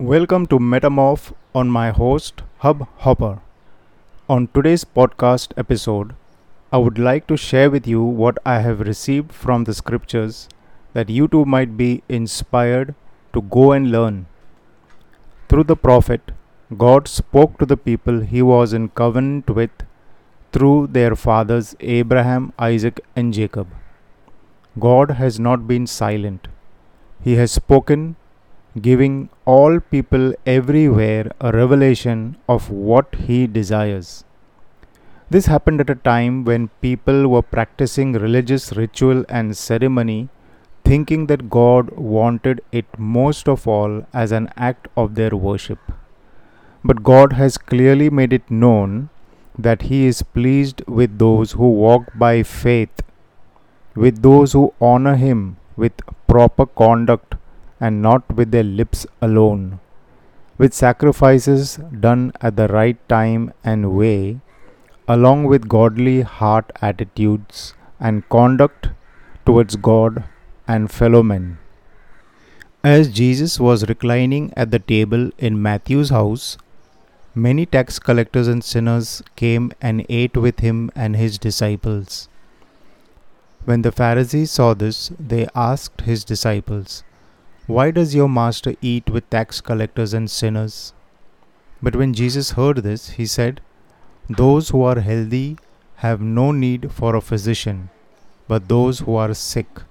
Welcome to Metamorph on my host, Hub Hopper. On today's podcast episode, I would like to share with you what I have received from the scriptures that you too might be inspired to go and learn. Through the prophet, God spoke to the people he was in covenant with through their fathers Abraham, Isaac, and Jacob. God has not been silent. He has spoken giving all people everywhere a revelation of what He desires. This happened at a time when people were practicing religious ritual and ceremony, thinking that God wanted it most of all as an act of their worship. But God has clearly made it known that He is pleased with those who walk by faith, with those who honor Him with proper conduct and not with their lips alone, with sacrifices done at the right time and way, along with godly heart attitudes and conduct towards God and fellow men. As Jesus was reclining at the table in Matthew's house, many tax collectors and sinners came and ate with him and his disciples. When the Pharisees saw this, they asked his disciples, why does your master eat with tax collectors and sinners? But when Jesus heard this, he said, Those who are healthy have no need for a physician, but those who are sick.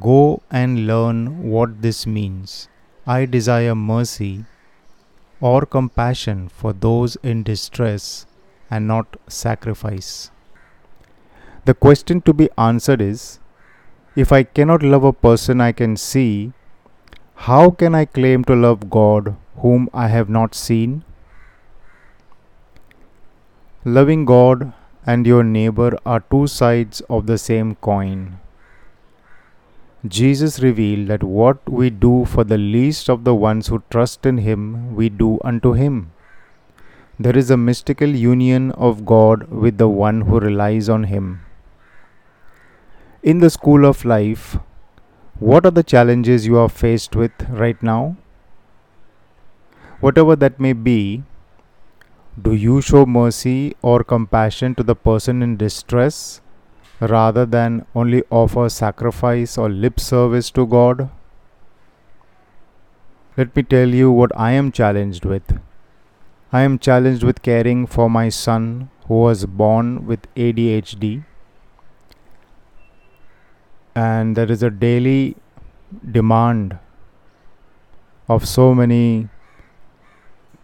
Go and learn what this means. I desire mercy or compassion for those in distress and not sacrifice. The question to be answered is if I cannot love a person I can see, how can I claim to love God whom I have not seen? Loving God and your neighbor are two sides of the same coin. Jesus revealed that what we do for the least of the ones who trust in Him, we do unto Him. There is a mystical union of God with the one who relies on Him. In the school of life, what are the challenges you are faced with right now? Whatever that may be, do you show mercy or compassion to the person in distress rather than only offer sacrifice or lip service to God? Let me tell you what I am challenged with. I am challenged with caring for my son who was born with ADHD and there is a daily demand of so many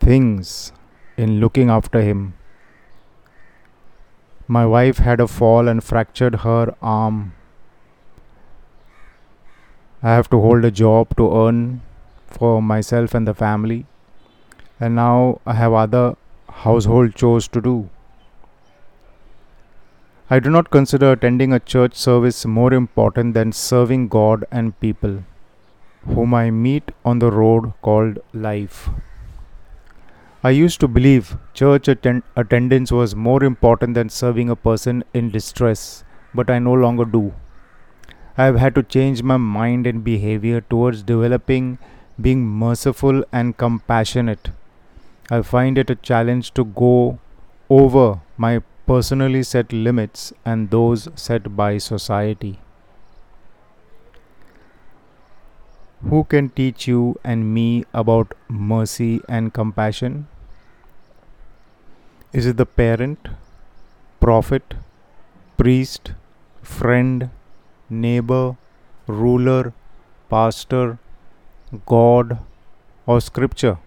things in looking after him. My wife had a fall and fractured her arm. I have to hold a job to earn for myself and the family, and now I have other household chores to do. I do not consider attending a church service more important than serving God and people whom I meet on the road called life. I used to believe church attend- attendance was more important than serving a person in distress, but I no longer do. I have had to change my mind and behavior towards developing being merciful and compassionate. I find it a challenge to go over my personally set limits and those set by society. Who can teach you and me about mercy and compassion? Is it the parent, prophet, priest, friend, neighbor, ruler, pastor, God, or scripture?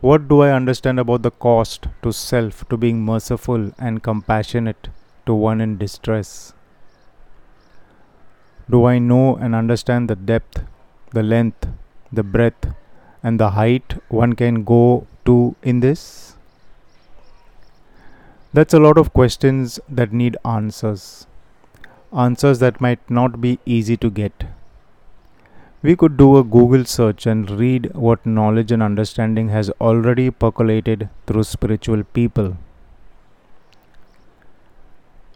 What do I understand about the cost to self to being merciful and compassionate to one in distress? Do I know and understand the depth, the length, the breadth, and the height one can go to in this? That's a lot of questions that need answers. Answers that might not be easy to get. We could do a Google search and read what knowledge and understanding has already percolated through spiritual people.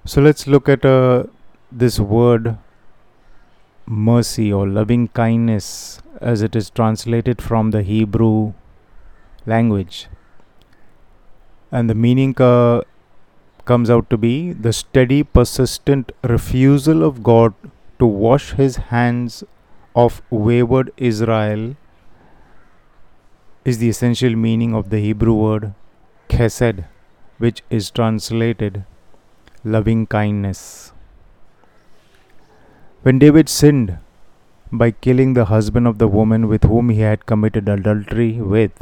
So let's look at uh, this word mercy or loving kindness as it is translated from the Hebrew language. And the meaning uh, comes out to be the steady, persistent refusal of God to wash his hands of wayward Israel is the essential meaning of the Hebrew word chesed, which is translated loving kindness. When David sinned by killing the husband of the woman with whom he had committed adultery with,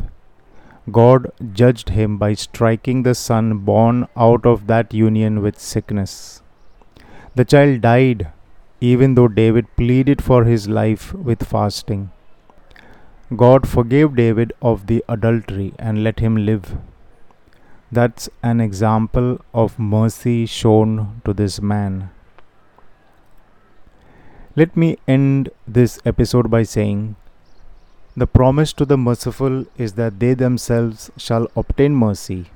God judged him by striking the son born out of that union with sickness. The child died, even though David pleaded for his life with fasting. God forgave David of the adultery and let him live. That's an example of mercy shown to this man. Let me end this episode by saying the promise to the merciful is that they themselves shall obtain mercy.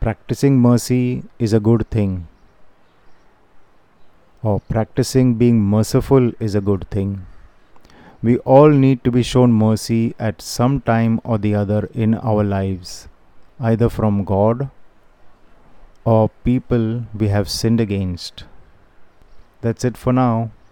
Practicing mercy is a good thing, or practicing being merciful is a good thing. We all need to be shown mercy at some time or the other in our lives, either from God or people we have sinned against. That's it for now.